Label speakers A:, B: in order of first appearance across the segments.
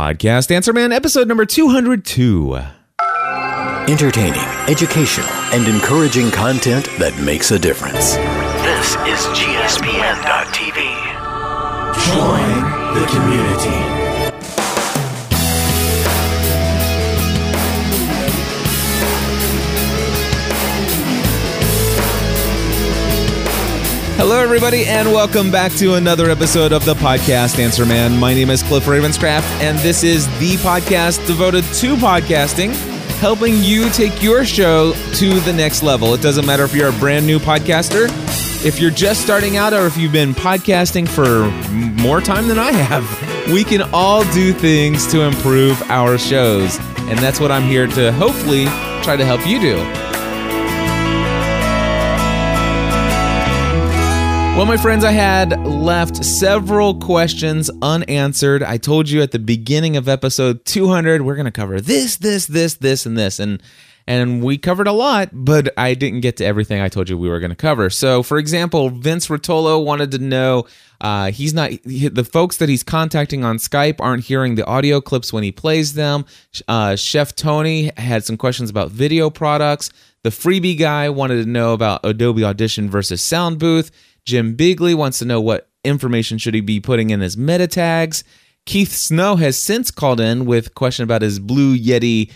A: Podcast Answer Man, episode number 202.
B: Entertaining, educational, and encouraging content that makes a difference. This is GSPN.TV. Join the community.
A: Hello, everybody, and welcome back to another episode of the podcast Answer Man. My name is Cliff Ravenscraft, and this is the podcast devoted to podcasting, helping you take your show to the next level. It doesn't matter if you're a brand new podcaster, if you're just starting out, or if you've been podcasting for more time than I have. We can all do things to improve our shows, and that's what I'm here to hopefully try to help you do. Well, my friends, I had left several questions unanswered. I told you at the beginning of episode 200 we're going to cover this, this, this, this, and this, and and we covered a lot, but I didn't get to everything I told you we were going to cover. So, for example, Vince Rotolo wanted to know uh, he's not he, the folks that he's contacting on Skype aren't hearing the audio clips when he plays them. Uh, Chef Tony had some questions about video products. The freebie guy wanted to know about Adobe Audition versus Soundbooth. Jim Bigley wants to know what information should he be putting in his meta tags. Keith Snow has since called in with a question about his Blue Yeti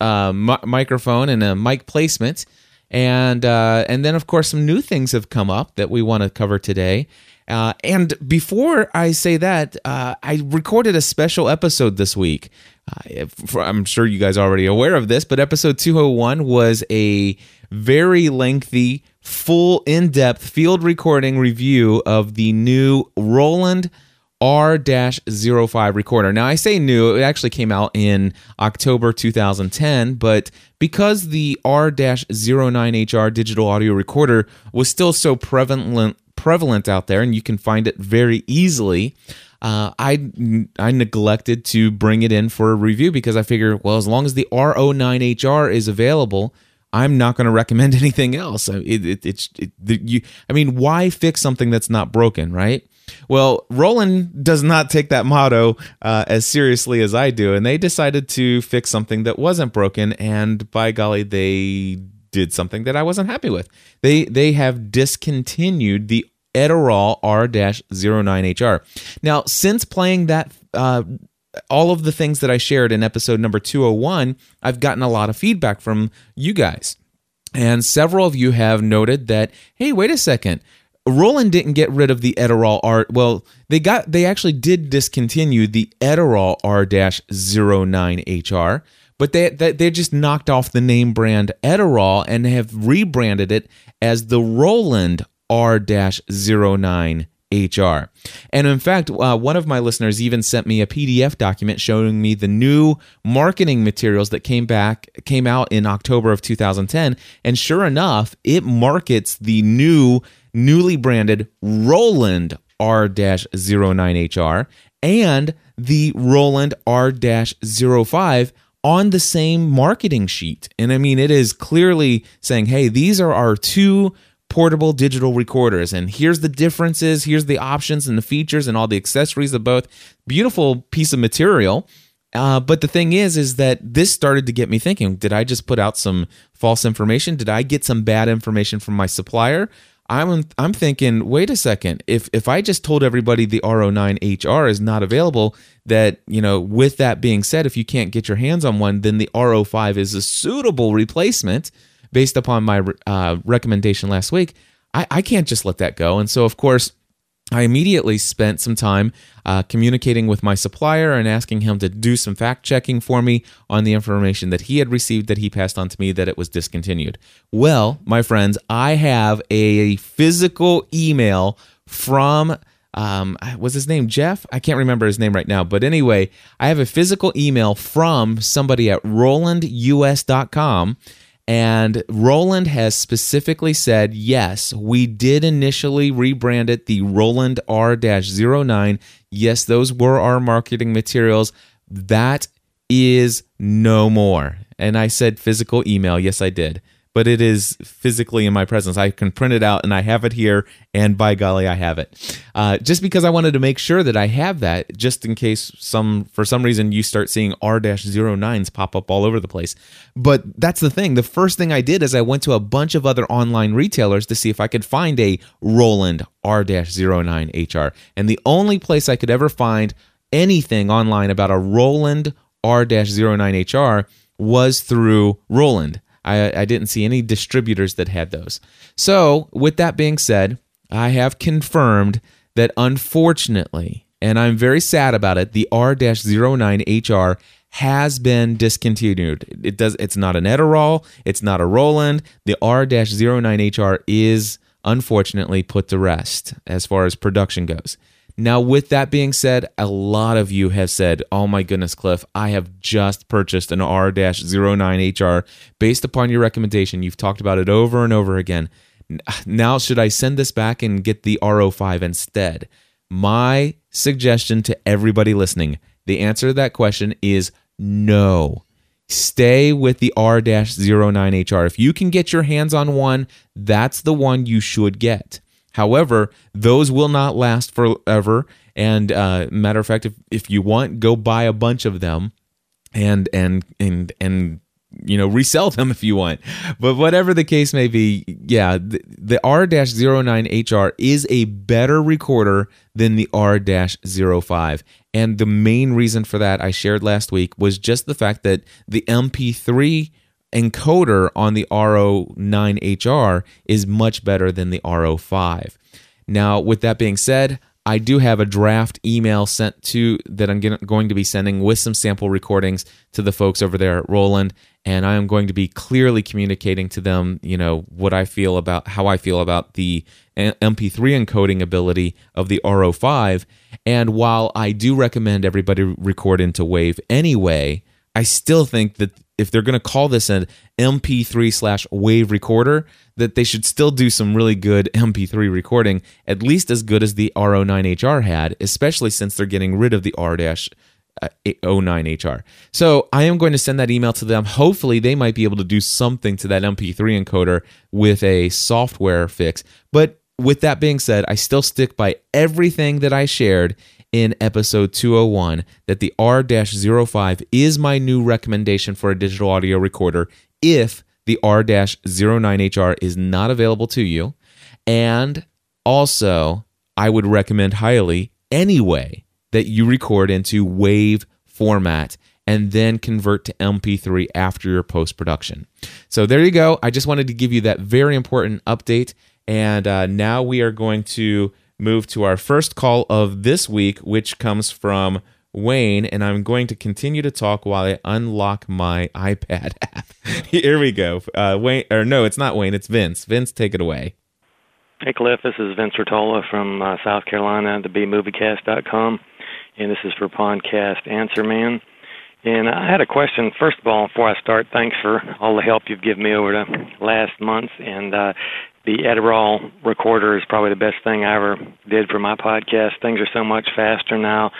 A: uh, mi- microphone and a mic placement. And uh, and then of course some new things have come up that we want to cover today. Uh, and before I say that, uh, I recorded a special episode this week. Uh, I'm sure you guys are already aware of this, but episode 201 was a very lengthy full in depth field recording review of the new Roland R 05 recorder. Now, I say new, it actually came out in October 2010, but because the R 09HR digital audio recorder was still so prevalent, prevalent out there and you can find it very easily. Uh, I I neglected to bring it in for a review because I figure, well, as long as the R09HR is available, I'm not going to recommend anything else. It, it, it's it, you. I mean, why fix something that's not broken, right? Well, Roland does not take that motto uh, as seriously as I do, and they decided to fix something that wasn't broken. And by golly, they did something that I wasn't happy with. They they have discontinued the Edirol R-09HR. Now, since playing that uh, all of the things that I shared in episode number 201, I've gotten a lot of feedback from you guys. And several of you have noted that, hey, wait a second. Roland didn't get rid of the Edirol R. Well, they got they actually did discontinue the Edirol R-09HR, but they, they they just knocked off the name brand Edirol and have rebranded it as the Roland R-09 HR. And in fact, uh, one of my listeners even sent me a PDF document showing me the new marketing materials that came back came out in October of 2010, and sure enough, it markets the new newly branded Roland R-09HR and the Roland R-05 on the same marketing sheet. And I mean, it is clearly saying, hey, these are our two portable digital recorders. And here's the differences, here's the options and the features and all the accessories of both. Beautiful piece of material. Uh, but the thing is, is that this started to get me thinking: Did I just put out some false information? Did I get some bad information from my supplier? I'm I'm thinking, wait a second. If if I just told everybody the R09HR is not available, that you know, with that being said, if you can't get your hands on one, then the R05 is a suitable replacement based upon my uh, recommendation last week, I, I can't just let that go. And so, of course, I immediately spent some time uh, communicating with my supplier and asking him to do some fact checking for me on the information that he had received that he passed on to me that it was discontinued. Well, my friends, I have a physical email from. Um, was his name Jeff? I can't remember his name right now. But anyway, I have a physical email from somebody at RolandUS.com and Roland has specifically said, yes, we did initially rebrand it the Roland R 09. Yes, those were our marketing materials. That is no more. And I said physical email. Yes, I did. But it is physically in my presence. I can print it out and I have it here, and by golly, I have it. Uh, just because I wanted to make sure that I have that, just in case some for some reason you start seeing R-09s pop up all over the place. But that's the thing. The first thing I did is I went to a bunch of other online retailers to see if I could find a Roland R-09HR, and the only place I could ever find anything online about a Roland R-09HR was through Roland. I, I didn't see any distributors that had those. So, with that being said, I have confirmed that unfortunately, and I'm very sad about it, the R-09HR has been discontinued. It does it's not an Edirol, it's not a Roland. The R-09HR is unfortunately put to rest as far as production goes. Now, with that being said, a lot of you have said, Oh my goodness, Cliff, I have just purchased an R 09HR based upon your recommendation. You've talked about it over and over again. Now, should I send this back and get the R05 instead? My suggestion to everybody listening the answer to that question is no. Stay with the R 09HR. If you can get your hands on one, that's the one you should get. However, those will not last forever. And uh, matter of fact, if, if you want, go buy a bunch of them and and and and you know resell them if you want but whatever the case may be yeah the, the r-09hr is a better recorder than the r-05 and the main reason for that i shared last week was just the fact that the mp3 encoder on the R09HR is much better than the R05. Now, with that being said, I do have a draft email sent to that I'm going to be sending with some sample recordings to the folks over there at Roland, and I am going to be clearly communicating to them, you know, what I feel about how I feel about the eh, MP3 encoding ability of the R05. And while I do recommend everybody record into Wave anyway, I still think that if they're going to call this an MP3 slash wave recorder, that they should still do some really good MP3 recording, at least as good as the R09HR had, especially since they're getting rid of the R 09HR. Uh, so I am going to send that email to them. Hopefully, they might be able to do something to that MP3 encoder with a software fix. But with that being said, I still stick by everything that I shared in episode 201 that the R 05 is my new recommendation for a digital audio recorder if the R 09HR is not available to you. And also, I would recommend highly anyway that you record into WAVE format and then convert to MP3 after your post production. So there you go. I just wanted to give you that very important update. And uh, now we are going to move to our first call of this week, which comes from Wayne, and I'm going to continue to talk while I unlock my iPad app. Here we go. Uh, Wayne, or no, it's not Wayne, it's Vince. Vince, take it away.
C: Hey, Cliff, this is Vince Rotolo from uh, South Carolina, the BMovieCast.com, and this is for Podcast Answer Man. And I had a question. First of all, before I start, thanks for all the help you've given me over the last month. And uh, the Edirol recorder is probably the best thing I ever did for my podcast. Things are so much faster now.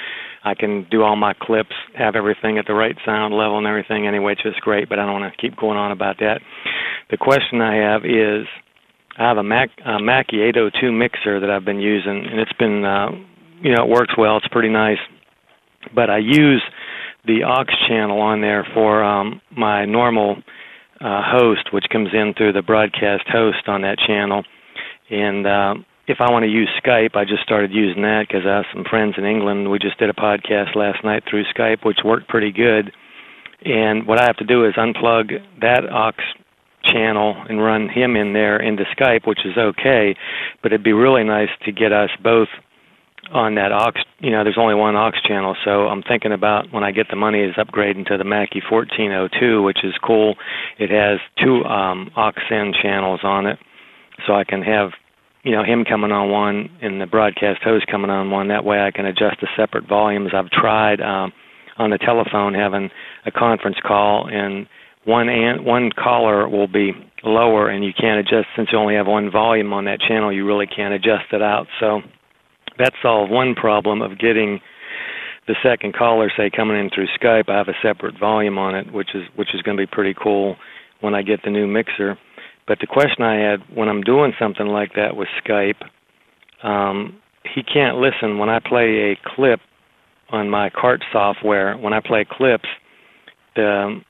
C: I can do all my clips, have everything at the right sound level and everything. Anyway, it's just great. But I don't want to keep going on about that. The question I have is, I have a Mac a Mackie 802 mixer that I've been using, and it's been, uh, you know, it works well. It's pretty nice. But I use the aux channel on there for um, my normal uh, host, which comes in through the broadcast host on that channel. And uh, if I want to use Skype, I just started using that because I have some friends in England. We just did a podcast last night through Skype, which worked pretty good. And what I have to do is unplug that aux channel and run him in there into Skype, which is okay. But it'd be really nice to get us both on that aux you know there's only one aux channel. So i'm thinking about when i get the money is upgrading to the mackie 1402 which is cool. It has two um aux in channels on it. So i can have you know him coming on one and the broadcast host coming on one. That way i can adjust the separate volumes. I've tried um on the telephone having a conference call and one an- one caller will be lower and you can't adjust. Since you only have one volume on that channel you really can't adjust it out. So that solved one problem of getting the second caller, say coming in through Skype. I have a separate volume on it, which is which is going to be pretty cool when I get the new mixer. But the question I had when I'm doing something like that with Skype, um, he can't listen when I play a clip on my cart software. When I play clips, the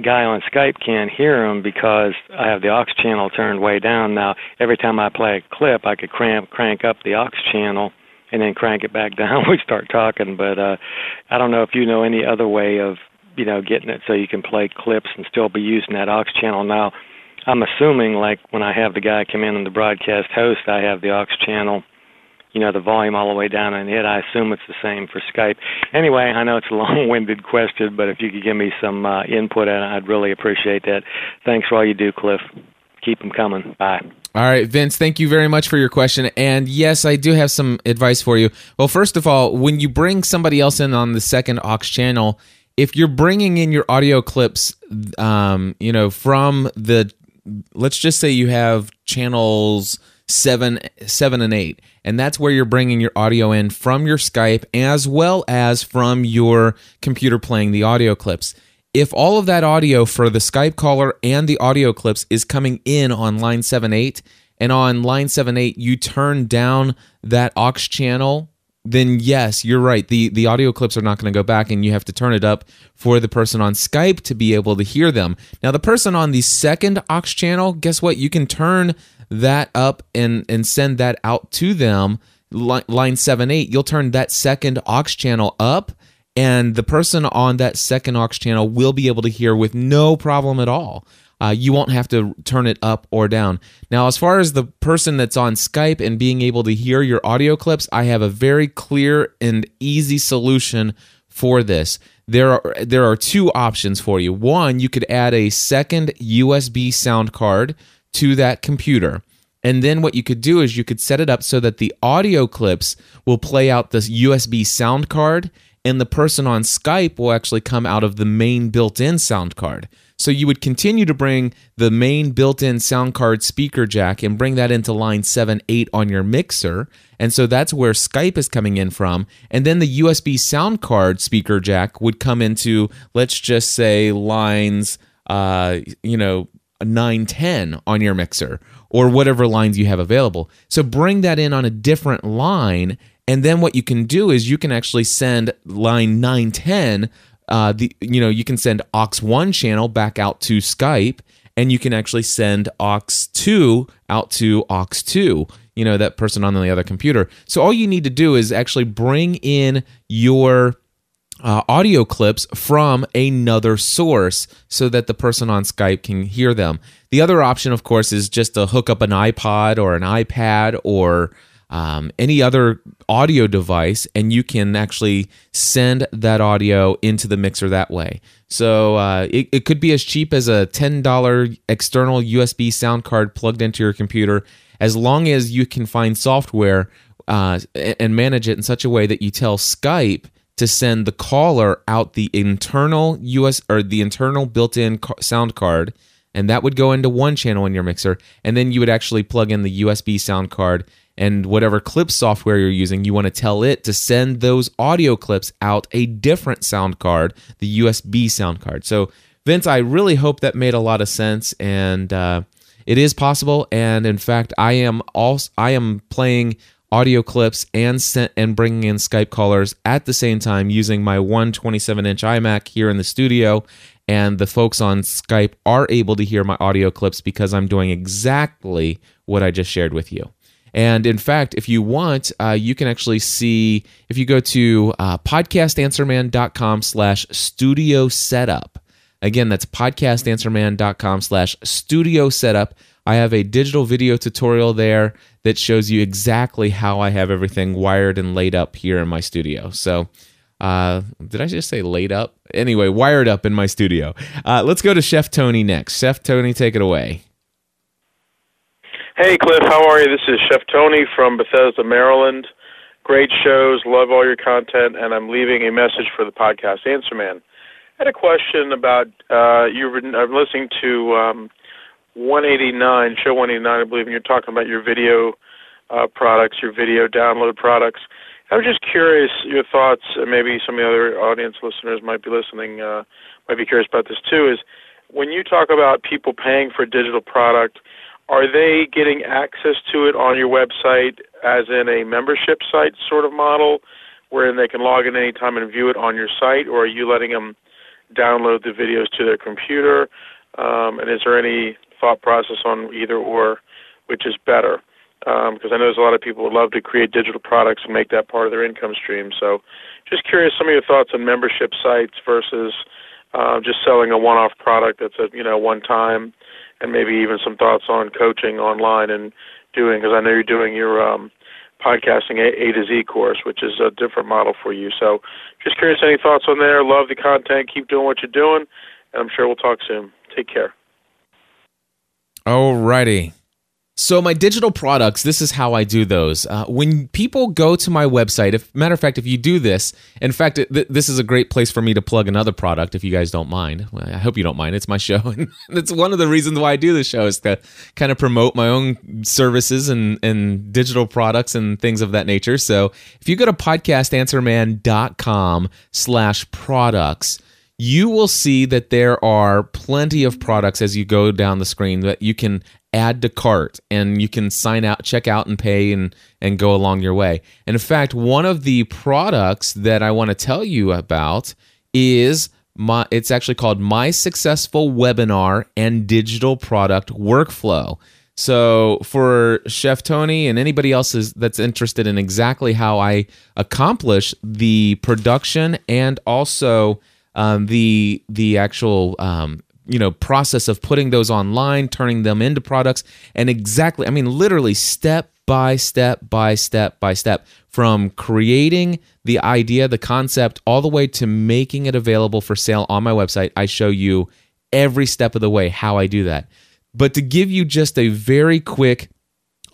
C: guy on Skype can't hear him because I have the aux channel turned way down. Now, every time I play a clip, I could crank crank up the aux channel and then crank it back down. we start talking, but uh, I don't know if you know any other way of you know getting it so you can play clips and still be using that aux channel. Now, I'm assuming like when I have the guy come in on the broadcast host, I have the aux channel you know the volume all the way down on it. I assume it's the same for Skype. Anyway, I know it's a long-winded question, but if you could give me some uh, input, I'd really appreciate that. Thanks for all you do, Cliff. Keep them coming. Bye.
A: All right, Vince, thank you very much for your question. And yes, I do have some advice for you. Well, first of all, when you bring somebody else in on the second aux channel, if you're bringing in your audio clips, um, you know, from the, let's just say you have channels seven, seven and eight, and that's where you're bringing your audio in from your Skype as well as from your computer playing the audio clips. If all of that audio for the Skype caller and the audio clips is coming in on line seven eight, and on line seven eight you turn down that aux channel then yes, you're right. The the audio clips are not going to go back and you have to turn it up for the person on Skype to be able to hear them. Now the person on the second aux channel, guess what? You can turn that up and and send that out to them line 7 8 you'll turn that second aux channel up and the person on that second aux channel will be able to hear with no problem at all uh, you won't have to turn it up or down. Now, as far as the person that's on Skype and being able to hear your audio clips, I have a very clear and easy solution for this. There are there are two options for you. One, you could add a second USB sound card to that computer. And then what you could do is you could set it up so that the audio clips will play out this USB sound card and the person on Skype will actually come out of the main built-in sound card. So you would continue to bring the main built-in sound card speaker jack and bring that into line 7 8 on your mixer. And so that's where Skype is coming in from. And then the USB sound card speaker jack would come into let's just say lines uh, you know 910 on your mixer or whatever lines you have available. So bring that in on a different line. And then what you can do is you can actually send line 910. Uh, the you know you can send aux one channel back out to Skype, and you can actually send aux two out to aux two. You know that person on the other computer. So all you need to do is actually bring in your uh, audio clips from another source so that the person on Skype can hear them. The other option, of course, is just to hook up an iPod or an iPad or um, any other audio device, and you can actually send that audio into the mixer that way. So uh, it, it could be as cheap as a $10 external USB sound card plugged into your computer, as long as you can find software uh, and manage it in such a way that you tell Skype to send the caller out the internal US or the internal built-in sound card and that would go into one channel in your mixer and then you would actually plug in the USB sound card and whatever clip software you're using you want to tell it to send those audio clips out a different sound card the USB sound card so Vince I really hope that made a lot of sense and uh, it is possible and in fact I am also I am playing audio clips and sent and bringing in Skype callers at the same time using my 127 inch iMac here in the studio. And the folks on Skype are able to hear my audio clips because I'm doing exactly what I just shared with you. And in fact, if you want, uh, you can actually see if you go to uh, podcastanswerman.com slash studio setup. Again, that's podcastanswerman.com slash studio setup. I have a digital video tutorial there that shows you exactly how I have everything wired and laid up here in my studio. So, uh, did I just say laid up? Anyway, wired up in my studio. Uh, let's go to Chef Tony next. Chef Tony, take it away.
D: Hey, Cliff, how are you? This is Chef Tony from Bethesda, Maryland. Great shows, love all your content, and I'm leaving a message for the podcast Answer Man. I had a question about uh, been I'm listening to um, 189, show 189, I believe, and you're talking about your video uh, products, your video download products. I was just curious your thoughts, and maybe some of the other audience listeners might be listening, uh, might be curious about this too. Is when you talk about people paying for a digital product, are they getting access to it on your website as in a membership site sort of model, wherein they can log in anytime and view it on your site, or are you letting them download the videos to their computer? Um, and is there any thought process on either or, which is better? Because um, I know there's a lot of people who love to create digital products and make that part of their income stream. So, just curious, some of your thoughts on membership sites versus uh, just selling a one-off product that's a you know one time, and maybe even some thoughts on coaching online and doing because I know you're doing your um, podcasting a, a to Z course, which is a different model for you. So, just curious, any thoughts on there? Love the content. Keep doing what you're doing, and I'm sure we'll talk soon. Take care.
A: Alrighty. So my digital products, this is how I do those. Uh, when people go to my website, if matter of fact, if you do this, in fact, th- this is a great place for me to plug another product. If you guys don't mind, well, I hope you don't mind. It's my show, and it's one of the reasons why I do this show is to kind of promote my own services and and digital products and things of that nature. So if you go to podcastanswerman.com slash products you will see that there are plenty of products as you go down the screen that you can add to cart and you can sign out check out and pay and and go along your way. And in fact one of the products that i want to tell you about is my it's actually called my successful webinar and digital product workflow. So for chef tony and anybody else that's interested in exactly how i accomplish the production and also um, the the actual um, you know process of putting those online turning them into products. And exactly i mean literally step by step by step by step from creating the idea the concept all the way to making it available for sale on my website. I show you every step of the way how i do that. But to give you just a very quick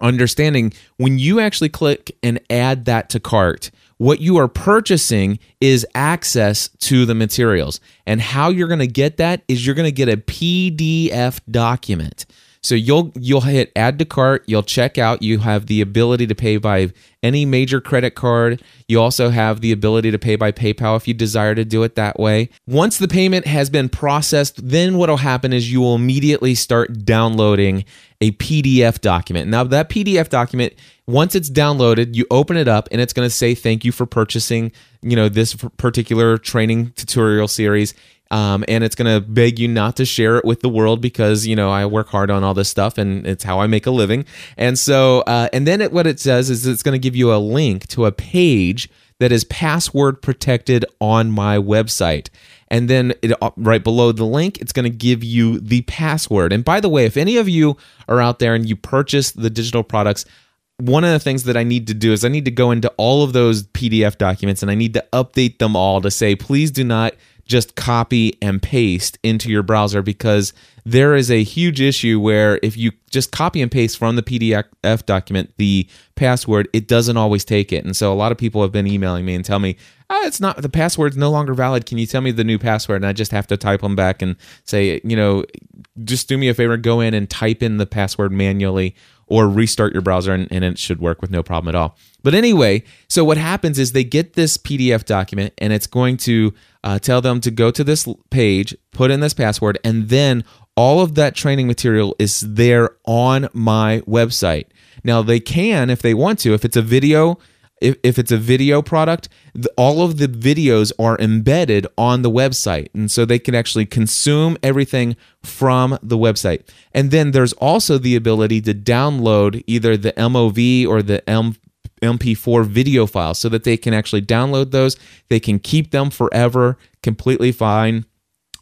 A: understanding when you actually click and add that to cart what you are purchasing is access to the materials. And how you're going to get that is you're going to get a PDF document. So you'll you'll hit add to cart, you'll check out, you have the ability to pay by any major credit card. You also have the ability to pay by PayPal if you desire to do it that way. Once the payment has been processed, then what'll happen is you will immediately start downloading a PDF document. Now that PDF document once it's downloaded, you open it up and it's going to say thank you for purchasing, you know, this particular training tutorial series. Um, and it's going to beg you not to share it with the world because you know I work hard on all this stuff and it's how I make a living. And so, uh, and then it, what it says is it's going to give you a link to a page that is password protected on my website. And then it, uh, right below the link, it's going to give you the password. And by the way, if any of you are out there and you purchase the digital products, one of the things that I need to do is I need to go into all of those PDF documents and I need to update them all to say, please do not just copy and paste into your browser because there is a huge issue where if you just copy and paste from the PDF document the password, it doesn't always take it. And so a lot of people have been emailing me and tell me, oh, it's not the password's no longer valid. Can you tell me the new password? And I just have to type them back and say, you know, just do me a favor, go in and type in the password manually or restart your browser and, and, it should work with no problem at all. But anyway, so what happens is they get this PDF document and it's going to uh, tell them to go to this page, put in this password, and then all of that training material is there on my website. Now, they can, if they want to, if it's a video, if, if it's a video product, the, all of the videos are embedded on the website. And so they can actually consume everything from the website. And then there's also the ability to download either the MOV or the M, MP4 video files so that they can actually download those. They can keep them forever, completely fine.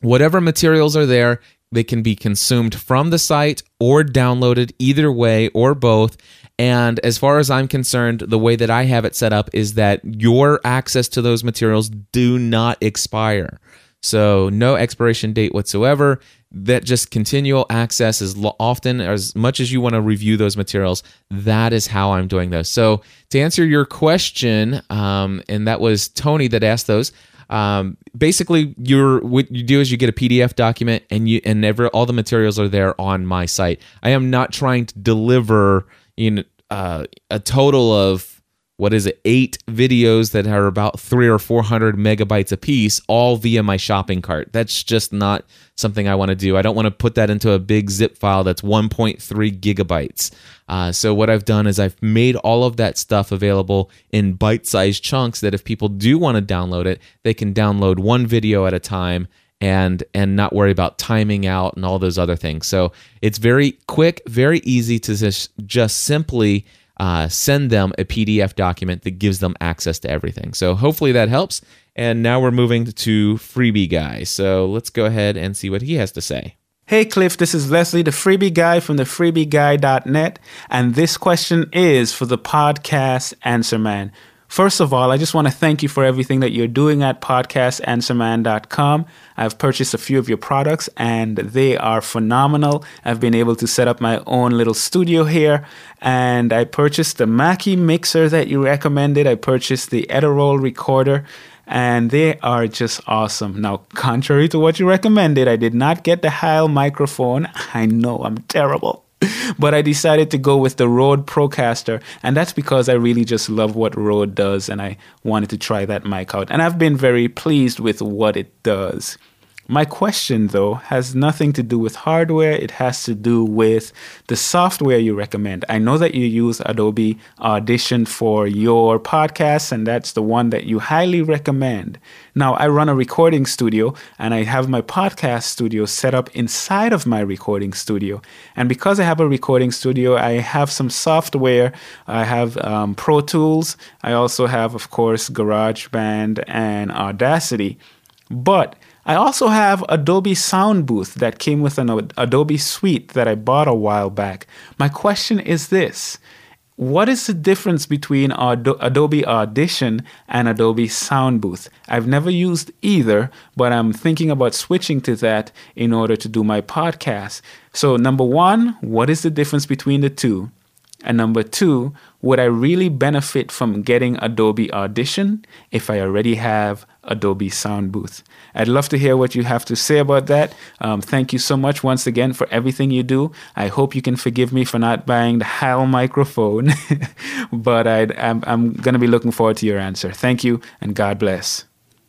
A: Whatever materials are there, they can be consumed from the site or downloaded either way or both. And as far as I'm concerned, the way that I have it set up is that your access to those materials do not expire. So, no expiration date whatsoever. That just continual access as often as much as you want to review those materials. That is how I'm doing those. So, to answer your question, um, and that was Tony that asked those. Um, basically, you're what you do is you get a PDF document, and you and ever all the materials are there on my site. I am not trying to deliver know, uh, a total of what is it, eight videos that are about three or 400 megabytes a piece, all via my shopping cart. That's just not something I want to do. I don't want to put that into a big zip file that's 1.3 gigabytes. Uh, so, what I've done is I've made all of that stuff available in bite sized chunks that if people do want to download it, they can download one video at a time and and not worry about timing out and all those other things. So it's very quick, very easy to just, just simply uh, send them a PDF document that gives them access to everything. So hopefully that helps. And now we're moving to Freebie Guy. So let's go ahead and see what he has to say.
E: Hey Cliff, this is Leslie, the freebie guy from the freebieguy.net, and this question is for the podcast Answer Man. First of all, I just want to thank you for everything that you're doing at podcastanswerman.com. I've purchased a few of your products and they are phenomenal. I've been able to set up my own little studio here and I purchased the Mackie mixer that you recommended. I purchased the Edirol recorder and they are just awesome. Now, contrary to what you recommended, I did not get the Heil microphone. I know I'm terrible. but I decided to go with the Rode Procaster, and that's because I really just love what Rode does, and I wanted to try that mic out. And I've been very pleased with what it does. My question, though, has nothing to do with hardware. It has to do with the software you recommend. I know that you use Adobe Audition for your podcast, and that's the one that you highly recommend. Now, I run a recording studio, and I have my podcast studio set up inside of my recording studio. And because I have a recording studio, I have some software. I have um, Pro Tools. I also have, of course, GarageBand and Audacity. But I also have Adobe Soundbooth that came with an Adobe suite that I bought a while back. My question is this what is the difference between Adobe Audition and Adobe Soundbooth? I've never used either, but I'm thinking about switching to that in order to do my podcast. So, number one, what is the difference between the two? And number two, would I really benefit from getting Adobe Audition if I already have Adobe Soundbooth? I'd love to hear what you have to say about that. Um, thank you so much once again for everything you do. I hope you can forgive me for not buying the Heil microphone, but i am I'm, I'm going to be looking forward to your answer. Thank you, and God bless.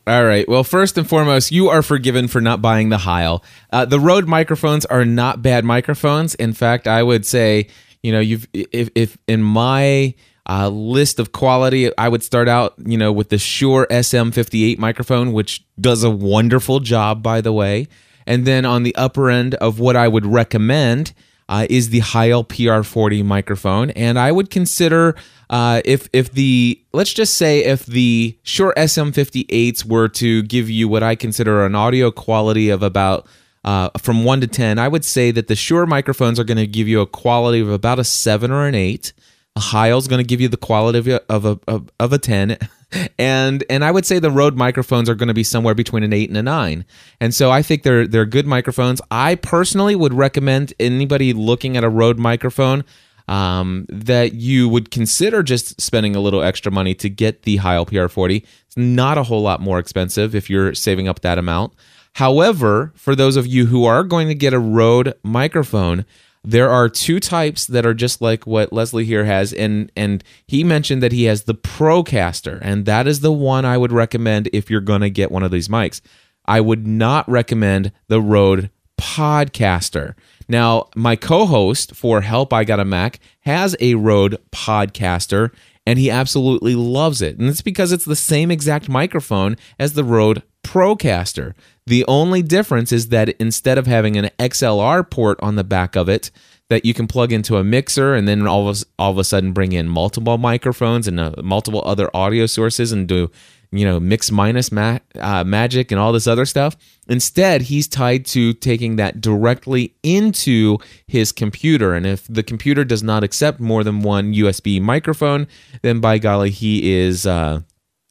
A: All right. Well, first and foremost, you are forgiven for not buying the Heil. Uh, the Rode microphones are not bad microphones. In fact, I would say, you know, you've if, if in my uh, list of quality, I would start out, you know, with the Shure SM58 microphone, which does a wonderful job, by the way. And then on the upper end of what I would recommend uh, is the Heil PR40 microphone, and I would consider uh, if if the let's just say if the Shure SM58s were to give you what I consider an audio quality of about uh, from one to ten, I would say that the Shure microphones are going to give you a quality of about a seven or an eight. A Heil's going to give you the quality of a, of a, of, a 10 and and I would say the Rode microphones are going to be somewhere between an 8 and a 9. And so I think they're they're good microphones. I personally would recommend anybody looking at a Rode microphone um, that you would consider just spending a little extra money to get the Heil PR40. It's not a whole lot more expensive if you're saving up that amount. However, for those of you who are going to get a Rode microphone, there are two types that are just like what Leslie here has, and and he mentioned that he has the Procaster, and that is the one I would recommend if you're going to get one of these mics. I would not recommend the Rode Podcaster. Now, my co-host for Help I Got a Mac has a Rode Podcaster, and he absolutely loves it, and it's because it's the same exact microphone as the Rode Procaster. The only difference is that instead of having an XLR port on the back of it that you can plug into a mixer and then all of, all of a sudden bring in multiple microphones and uh, multiple other audio sources and do you know mix minus ma- uh, magic and all this other stuff instead he's tied to taking that directly into his computer and if the computer does not accept more than one usb microphone then by golly he is uh,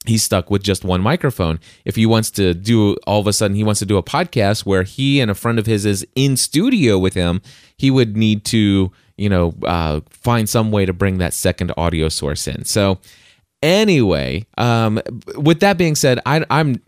A: he's stuck with just one microphone. If he wants to do all of a sudden he wants to do a podcast where he and a friend of his is in studio with him, he would need to you know uh, find some way to bring that second audio source in. So anyway, um, with that being said, I, I'm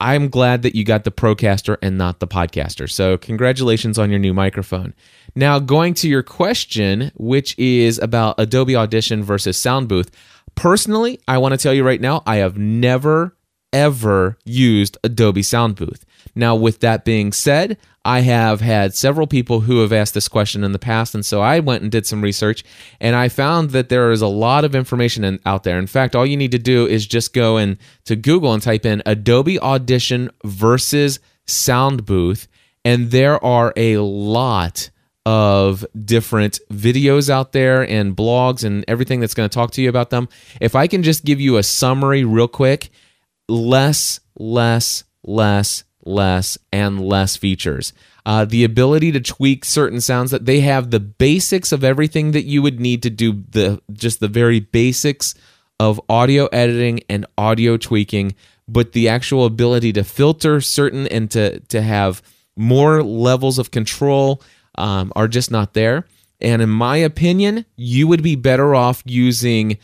A: I'm glad that you got the Procaster and not the Podcaster. So, congratulations on your new microphone. Now, going to your question, which is about Adobe Audition versus Soundbooth. Personally, I want to tell you right now, I have never, ever used Adobe Soundbooth. Now, with that being said, I have had several people who have asked this question in the past, and so I went and did some research, and I found that there is a lot of information in, out there. In fact, all you need to do is just go in to Google and type in Adobe Audition versus Soundbooth, and there are a lot of different videos out there and blogs and everything that's going to talk to you about them. If I can just give you a summary real quick, less, less, less, less, and less features. Uh, the ability to tweak certain sounds that they have the basics of everything that you would need to do the just the very basics of audio editing and audio tweaking, but the actual ability to filter certain and to to have more levels of control um, are just not there. And in my opinion, you would be better off using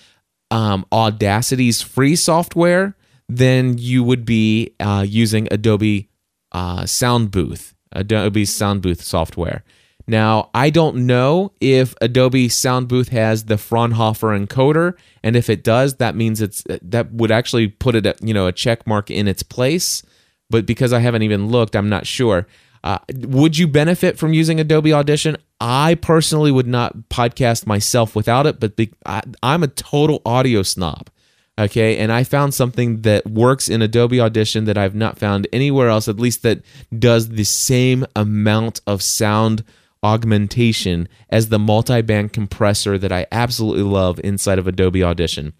A: um, Audacity's free software than you would be uh, using Adobe uh, Soundbooth, Adobe Soundbooth software. Now, I don't know if Adobe Soundbooth has the Fraunhofer encoder, and if it does, that means it's that would actually put it, you know, a check mark in its place. But because I haven't even looked, I'm not sure. Uh, would you benefit from using Adobe Audition? I personally would not podcast myself without it, but I, I'm a total audio snob. Okay, and I found something that works in Adobe Audition that I've not found anywhere else, at least that does the same amount of sound augmentation as the multi-band compressor that I absolutely love inside of Adobe Audition.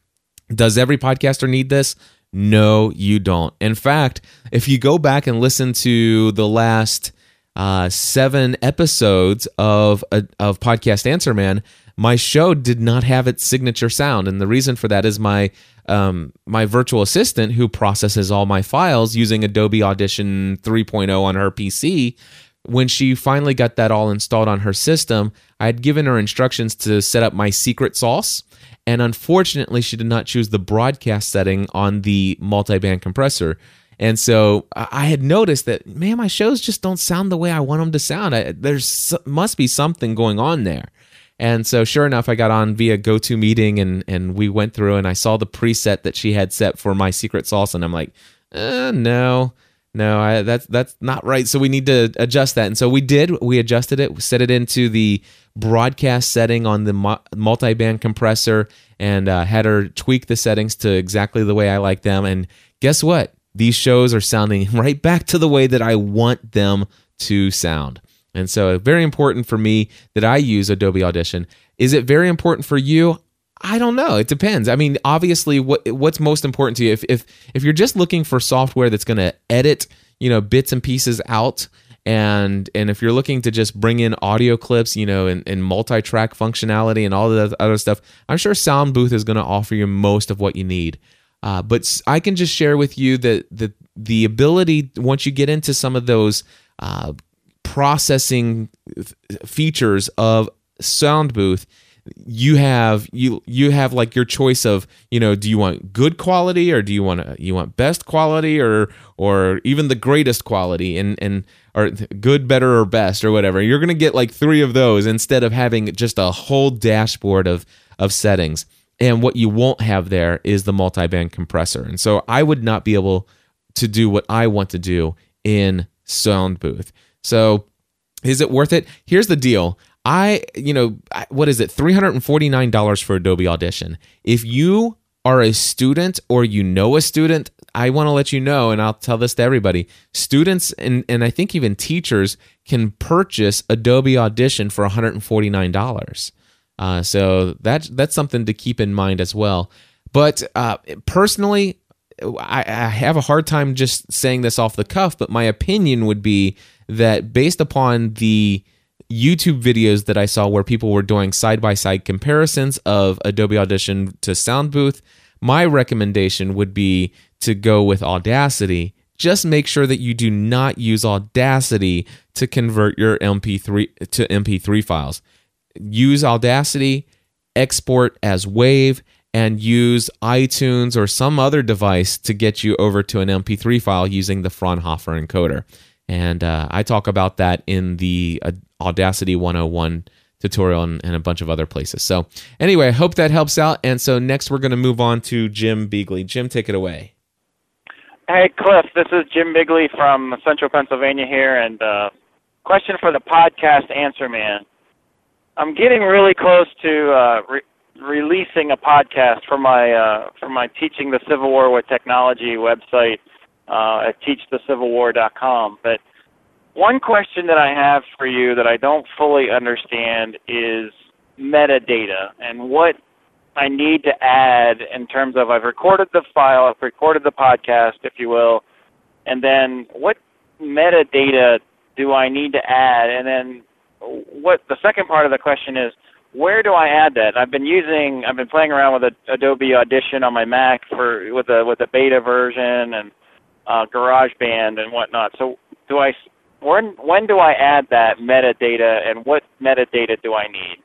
A: Does every podcaster need this? No, you don't. In fact, if you go back and listen to the last uh, seven episodes of uh, of podcast Answer Man, my show did not have its signature sound, and the reason for that is my um, my virtual assistant who processes all my files using Adobe Audition 3.0 on her PC. When she finally got that all installed on her system, I had given her instructions to set up my secret sauce and unfortunately, she did not choose the broadcast setting on the multi-band compressor. And so I had noticed that, man, my shows just don't sound the way I want them to sound. I, there's must be something going on there. And so, sure enough, I got on via GoToMeeting and and we went through and I saw the preset that she had set for my secret sauce, and I'm like, uh, no, no, I, that's that's not right. So we need to adjust that. And so we did. We adjusted it, We set it into the broadcast setting on the multi-band compressor, and uh, had her tweak the settings to exactly the way I like them. And guess what? These shows are sounding right back to the way that I want them to sound. And so, very important for me that I use Adobe Audition. Is it very important for you? I don't know. It depends. I mean, obviously, what what's most important to you? If if if you're just looking for software that's going to edit, you know, bits and pieces out, and and if you're looking to just bring in audio clips, you know, and, and multi-track functionality and all the other stuff, I'm sure Soundbooth is going to offer you most of what you need. Uh, but I can just share with you that the the ability once you get into some of those uh, processing features of Soundbooth you have you you have like your choice of you know do you want good quality or do you want you want best quality or or even the greatest quality and and or good better or best or whatever. You're going to get like three of those instead of having just a whole dashboard of of settings. And what you won't have there is the multi-band compressor. And so I would not be able to do what I want to do in Soundbooth so is it worth it here's the deal I, you know, what is it? $349 for Adobe Audition. If you are a student or you know a student, I want to let you know, and I'll tell this to everybody students and, and I think even teachers can purchase Adobe Audition for $149. Uh, so that, that's something to keep in mind as well. But uh, personally, I, I have a hard time just saying this off the cuff, but my opinion would be that based upon the YouTube videos that I saw where people were doing side by side comparisons of Adobe Audition to Soundbooth, my recommendation would be to go with Audacity. Just make sure that you do not use Audacity to convert your MP3 to MP3 files. Use Audacity, export as WAV, and use iTunes or some other device to get you over to an MP3 file using the Fraunhofer encoder. And uh, I talk about that in the uh, Audacity 101 tutorial and, and, a bunch of other places. So, anyway, I hope that helps out. And so, next we're going to move on to Jim Beagley. Jim, take it away.
F: Hey, Cliff, this is Jim Bigley from Central Pennsylvania here. And uh, question for the podcast Answer Man. I'm getting really close to uh, re- releasing a podcast for my uh, for my Teaching the Civil War with Technology website uh, at teachthecivilwar.com. But one question that I have for you that I don't fully understand is metadata and what I need to add in terms of I've recorded the file, I've recorded the podcast, if you will, and then what metadata do I need to add? And then what the second part of the question is where do I add that? I've been using, I've been playing around with Adobe Audition on my Mac for with a with a beta version and uh, GarageBand and whatnot. So do I when when do I add that metadata and what metadata do I need?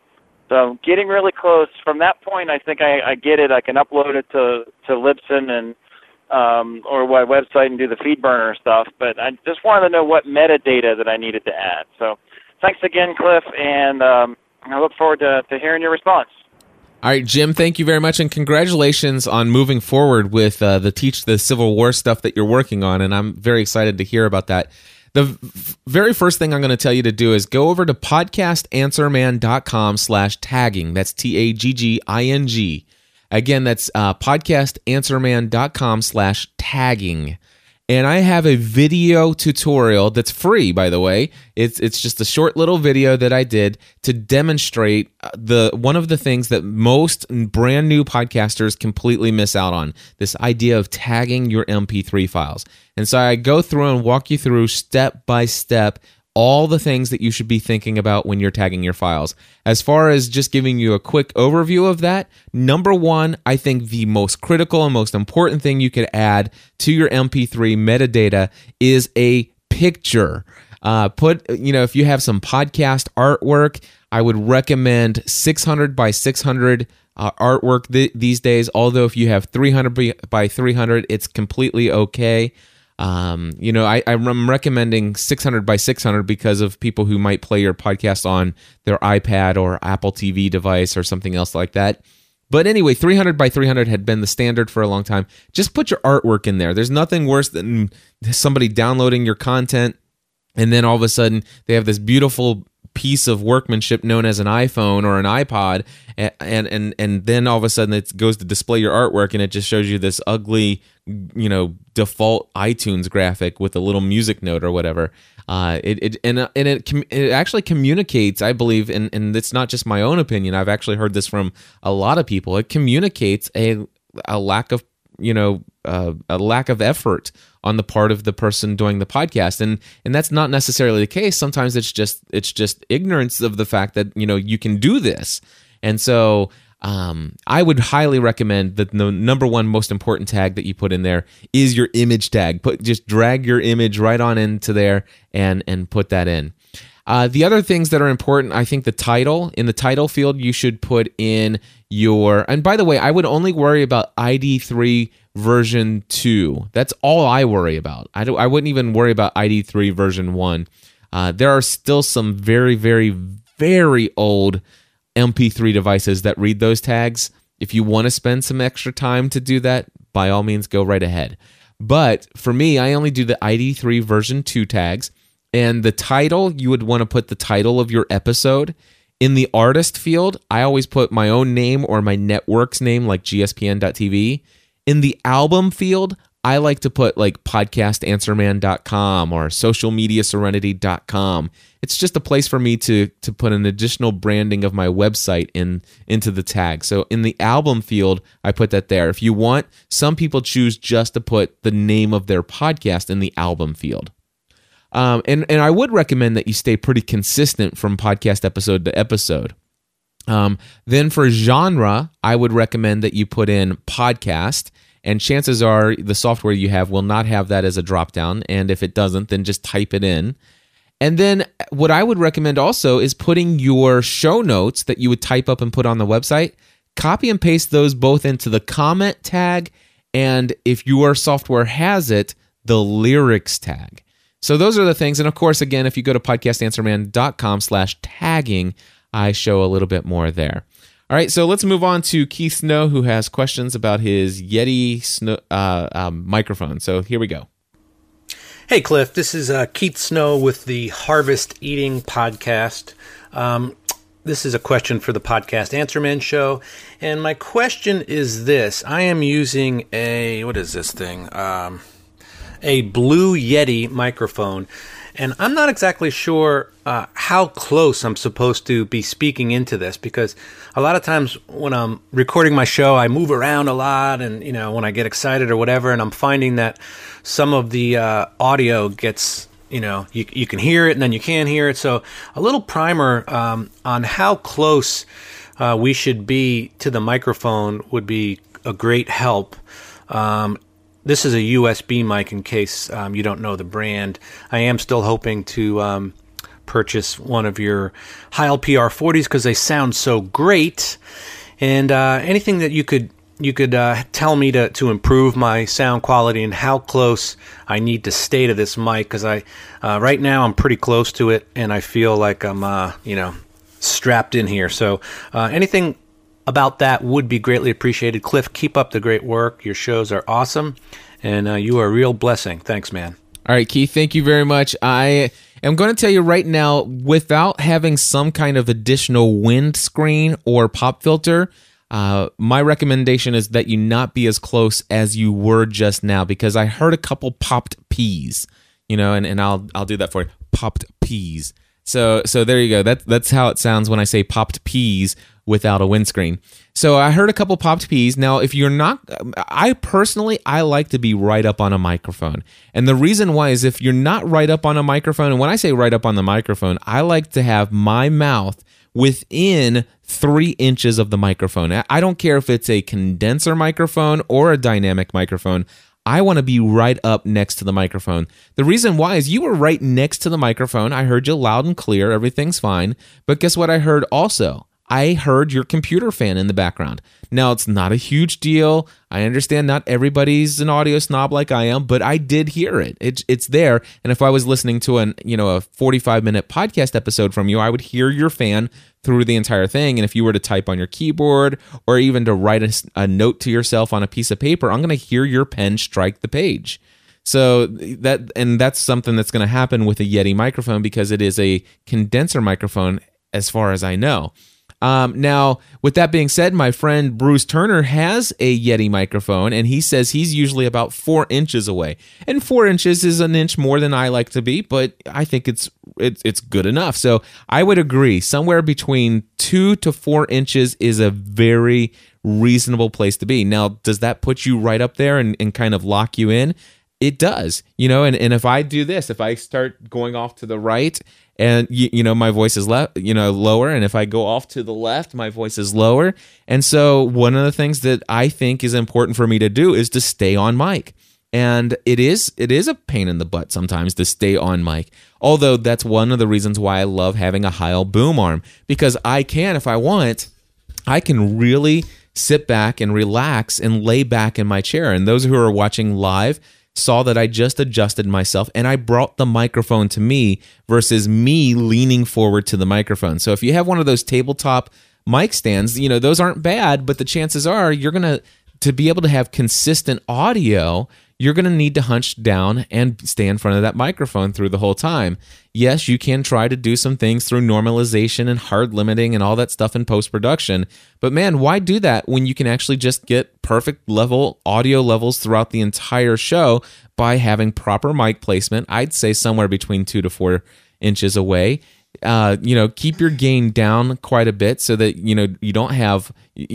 F: So getting really close. From that point, I think I, I get it. I can upload it to to Libsyn and um, or my website and do the FeedBurner stuff. But I just wanted to know what metadata that I needed to add. So thanks again, Cliff, and um, I look forward to, to hearing your response.
A: All right, Jim, thank you very much, and congratulations on moving forward with uh, the Teach the Civil War stuff that you're working on. And I'm very excited to hear about that. The v- very first thing I'm going to tell you to do is go over to podcastanswerman.com slash tagging. That's T A G G I N G. Again, that's uh, podcastanswerman.com slash tagging and I have a video tutorial that's free, by the way. It's it's just a short little video that I did to demonstrate uh, the one of the things that most brand new podcasters completely miss out on this idea of tagging your MP3 files. And so I go through and walk you through step by step all the things that you should be thinking about when you're tagging your files. As far as just giving you a quick overview of that, number one, I think the most critical and most important thing you could add to your MP3 metadata is a picture. Uh, put, you know, if you have some podcast artwork, I would recommend 600 by 600 uh, artwork th- these days. Although if you have 300 by 300, it's completely okay. Um, you know, I, I'm recommending 600 by 600 because of people who might play your podcast on their iPad or Apple TV device or something else like that. But anyway, 300 by 300 had been the standard for a long time. Just put your artwork in there. There's nothing worse than somebody downloading your content and then all of a sudden they have this beautiful piece of workmanship known as an iPhone or an iPod, and and and then all of a sudden it goes to display your artwork, and it just shows you this ugly, you know, default iTunes graphic with a little music note or whatever. Uh, it, it and and it it actually communicates, I believe, and and it's not just my own opinion. I've actually heard this from a lot of people. It communicates a a lack of you know uh, a lack of effort on the part of the person doing the podcast and and that's not necessarily the case sometimes it's just it's just ignorance of the fact that you know you can do this and so um, I would highly recommend that the number one most important tag that you put in there is your image tag. Put just drag your image right on into there and and put that in. Uh, the other things that are important, I think the title. In the title field, you should put in your. And by the way, I would only worry about ID3 version 2. That's all I worry about. I, do, I wouldn't even worry about ID3 version 1. Uh, there are still some very, very, very old MP3 devices that read those tags. If you want to spend some extra time to do that, by all means, go right ahead. But for me, I only do the ID3 version 2 tags. And the title, you would want to put the title of your episode. In the artist field, I always put my own name or my network's name, like gspn.tv. In the album field, I like to put like podcastanswerman.com or socialmediaserenity.com. It's just a place for me to to put an additional branding of my website in into the tag. So in the album field, I put that there. If you want, some people choose just to put the name of their podcast in the album field. Um, and and I would recommend that you stay pretty consistent from podcast episode to episode. Um, then for genre, I would recommend that you put in podcast. And chances are the software you have will not have that as a drop down. And if it doesn't, then just type it in. And then what I would recommend also is putting your show notes that you would type up and put on the website, copy and paste those both into the comment tag and if your software has it, the lyrics tag. So those are the things. And of course, again, if you go to podcastanswerman.com slash tagging, I show a little bit more there. All right, so let's move on to Keith Snow, who has questions about his Yeti Snow, uh, um, microphone. So here we go.
G: Hey, Cliff. This is uh, Keith Snow with the Harvest Eating Podcast. Um, this is a question for the podcast Answer Man show. And my question is this I am using a, what is this thing? Um, a Blue Yeti microphone. And I'm not exactly sure uh, how close I'm supposed to be speaking into this because a lot of times when I'm recording my show, I move around a lot, and you know when I get excited or whatever, and I'm finding that some of the uh, audio gets you know you, you can hear it and then you can't hear it. So a little primer um, on how close uh, we should be to the microphone would be a great help. Um, this is a USB mic in case um, you don't know the brand. I am still hoping to um, purchase one of your Heil PR40s because they sound so great. And uh, anything that you could you could uh, tell me to, to improve my sound quality and how close I need to stay to this mic because I uh, right now I'm pretty close to it and I feel like I'm uh, you know strapped in here. So uh, anything about that would be greatly appreciated. Cliff, keep up the great work. Your shows are awesome, and uh, you are a real blessing. Thanks, man.
A: All right, Keith, thank you very much. I am going to tell you right now without having some kind of additional windscreen or pop filter. Uh, my recommendation is that you not be as close as you were just now because I heard a couple popped peas, you know, and, and I'll I'll do that for you. Popped peas. So so there you go. That that's how it sounds when I say popped peas without a windscreen. So I heard a couple popped peas. Now, if you're not, um, I personally, I like to be right up on a microphone. And the reason why is if you're not right up on a microphone, and when I say right up on the microphone, I like to have my mouth within three inches of the microphone. I don't care if it's a condenser microphone or a dynamic microphone. I want to be right up next to the microphone. The reason why is you were right next to the microphone. I heard you loud and clear. Everything's fine. But guess what I heard also? I heard your computer fan in the background. Now, it's not a huge deal. I understand not everybody's an audio snob like I am, but I did hear it. it. It's there. And if I was listening to an, you know, a 45 minute podcast episode from you, I would hear your fan through the entire thing. And if you were to type on your keyboard or even to write a, a note to yourself on a piece of paper, I'm going to hear your pen strike the page. So that and that's something that's going to happen with a Yeti microphone because it is a condenser microphone as far as I know. Um, now, with that being said, my friend Bruce Turner has a Yeti microphone, and he says he's usually about four inches away. And four inches is an inch more than I like to be, but I think it's it's it's good enough. So I would agree. Somewhere between two to four inches is a very reasonable place to be. Now, does that put you right up there and, and kind of lock you in? It does, you know, and, and if I do this, if I start going off to the right and you, you know my voice is left you know lower and if i go off to the left my voice is lower. And so one of the things that i think is important for me to do is to stay on mic. And it is it is a pain in the butt sometimes to stay on mic although that's one of the reasons why i love having a heil boom arm because i can if i want i can really sit back and relax and lay back in my chair. And those who are watching live saw that I just adjusted myself and I brought the microphone to me versus me leaning forward to the microphone. So if you have one of those tabletop mic stands, you know, those aren't bad, but the chances are you're going to to be able to have consistent audio, you're going to need to hunch down and stay in front of that microphone through the whole time. Yes, you can try to do some things through normalization and hard limiting and all that stuff in post production. But man, why do that when you can actually just get perfect level audio levels throughout the entire show by having proper mic placement? I'd say somewhere between two to four inches away. Uh, you know, keep your gain down quite a bit so that you know you don't have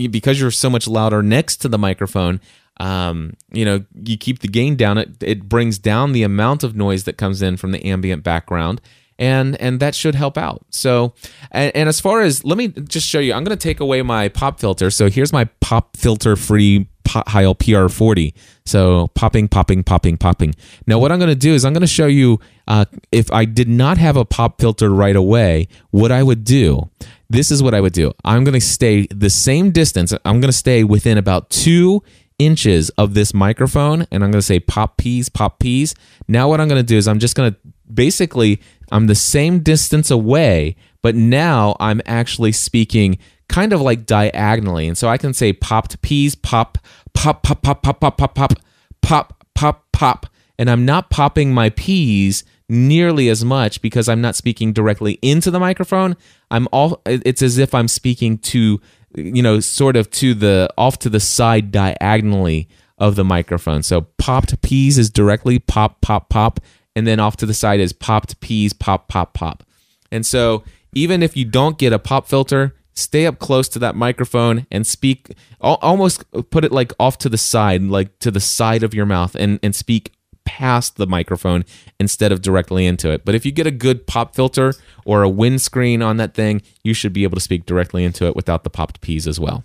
A: because you're so much louder next to the microphone um, you know, you keep the gain down. It it brings down the amount of noise that comes in from the ambient background, and and that should help out. So, and, and as far as let me just show you, I'm going to take away my pop filter. So here's my pop filter free Heil PR40. So popping, popping, popping, popping. Now what I'm going to do is I'm going to show you uh, if I did not have a pop filter right away, what I would do. this is what I would do. I'm going to stay the same distance. I'm going to stay within about two inches of this microphone and I'm going to say pop peas, pop peas. Now, what I'm going to do is I'm just going to basically, I'm the same distance away, but now I'm actually speaking kind of like diagonally. And so I can say popped peas, pop, pop, pop, pop, pop, pop, pop, pop, pop, pop, pop. And I'm not popping my peas nearly as much because I'm not speaking directly into the microphone. I'm all it's as if I'm speaking to you know sort of to the off to the side diagonally of the microphone. So popped peas is directly pop pop pop and then off to the side is popped peas pop pop pop. And so even if you don't get a pop filter, stay up close to that microphone and speak almost put it like off to the side like to the side of your mouth and and speak past the microphone instead of directly into it. But if you get a good pop filter or a windscreen on that thing, you should be able to speak directly into it without the popped peas as well.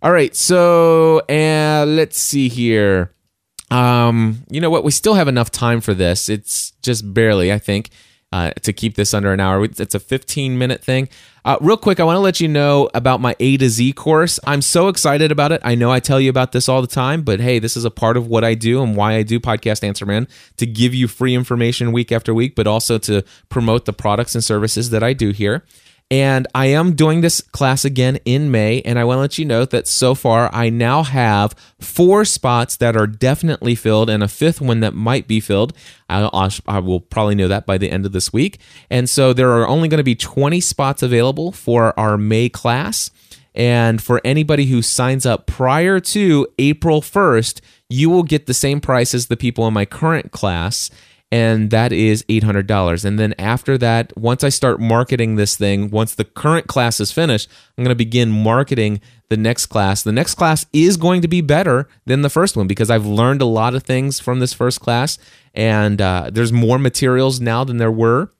A: All right, so uh, let's see here. Um, you know what? We still have enough time for this. It's just barely, I think uh, to keep this under an hour. It's a 15 minute thing. Uh, real quick, I want to let you know about my A to Z course. I'm so excited about it. I know I tell you about this all the time, but hey, this is a part of what I do and why I do Podcast Answer Man to give you free information week after week, but also to promote the products and services that I do here. And I am doing this class again in May. And I want to let you know that so far I now have four spots that are definitely filled and a fifth one that might be filled. I'll, I will probably know that by the end of this week. And so there are only going to be 20 spots available for our May class. And for anybody who signs up prior to April 1st, you will get the same price as the people in my current class and that is $800. And then after that, once I start marketing this thing, once the current class is finished, I'm going to begin marketing the next class. The next class is going to be better than the first one because I've learned a lot of things from this first class, and uh, there's more materials now than there were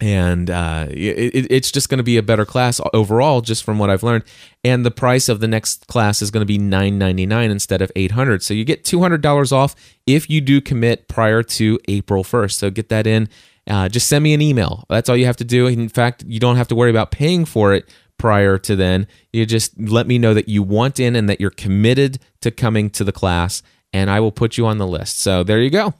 A: and uh, it, it's just going to be a better class overall just from what i've learned. And the price of the next class is going to be 999 instead of 800 so you get $200 off if you do commit prior to april 1st so get that in. Uh, just send me an email. That's all you have to do. In fact you don't have to worry about paying for it prior to then. You just let me know that you want in and that you're committed to coming to the class and i will put you on the list. So there you go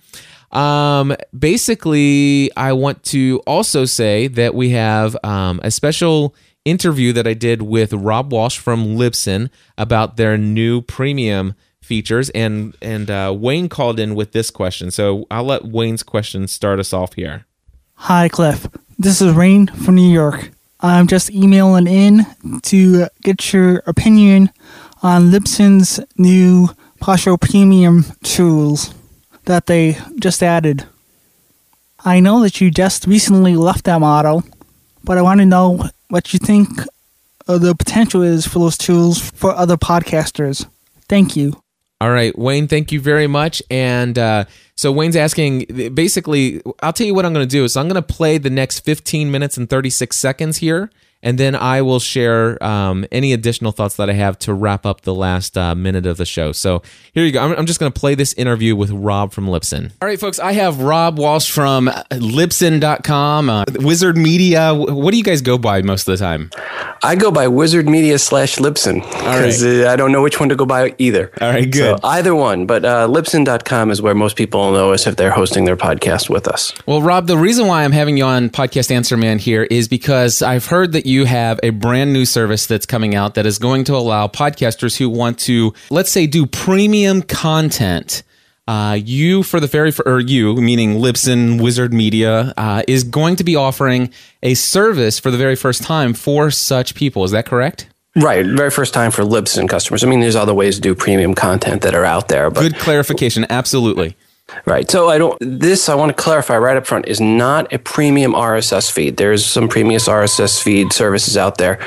A: um, basically, I want to also say that we have um, a special interview that I did with Rob Walsh from Libsyn about their new premium features, and and uh, Wayne called in with this question. So I'll let Wayne's question start us off here.
H: Hi, Cliff. This is Rain from New York. I'm just emailing in to get your opinion on Libsyn's new Partial Premium tools that they just added. I know that you just recently left that model, but I want to know what you think the potential is for those tools for other podcasters. Thank you.
A: All right, Wayne, thank you very much. And uh, so Wayne's asking basically, I'll tell you what I'm going to do. So I'm going to play the next 15 minutes and 36 seconds here and then I will share um, any additional thoughts that I have to wrap up the last uh, minute of the show. So here you go. I'm, I'm just going to play this interview with Rob from Libsyn. All right, folks, I have Rob Walsh from Libsyn.com, uh, Wizard Media. What do you guys go by most of the time?
I: I go by Wizard Media slash Libsyn because right. uh, I don't know which one to go by either.
A: All right, good.
I: So either one, but uh, Libsyn.com is where most people know us if they're hosting their podcast with us.
A: Well, Rob, the reason why I'm having you on Podcast Answer Man here is because I've heard that you have a brand new service that's coming out that is going to allow podcasters who want to, let's say, do premium content. Uh, you for the very or you meaning Libsyn Wizard Media uh, is going to be offering a service for the very first time for such people. Is that correct?
I: Right, very first time for Libsyn customers. I mean, there's other ways to do premium content that are out there.
A: But good clarification. Absolutely.
I: Right. So I don't. This I want to clarify right up front is not a premium RSS feed. There's some premium RSS feed services out there.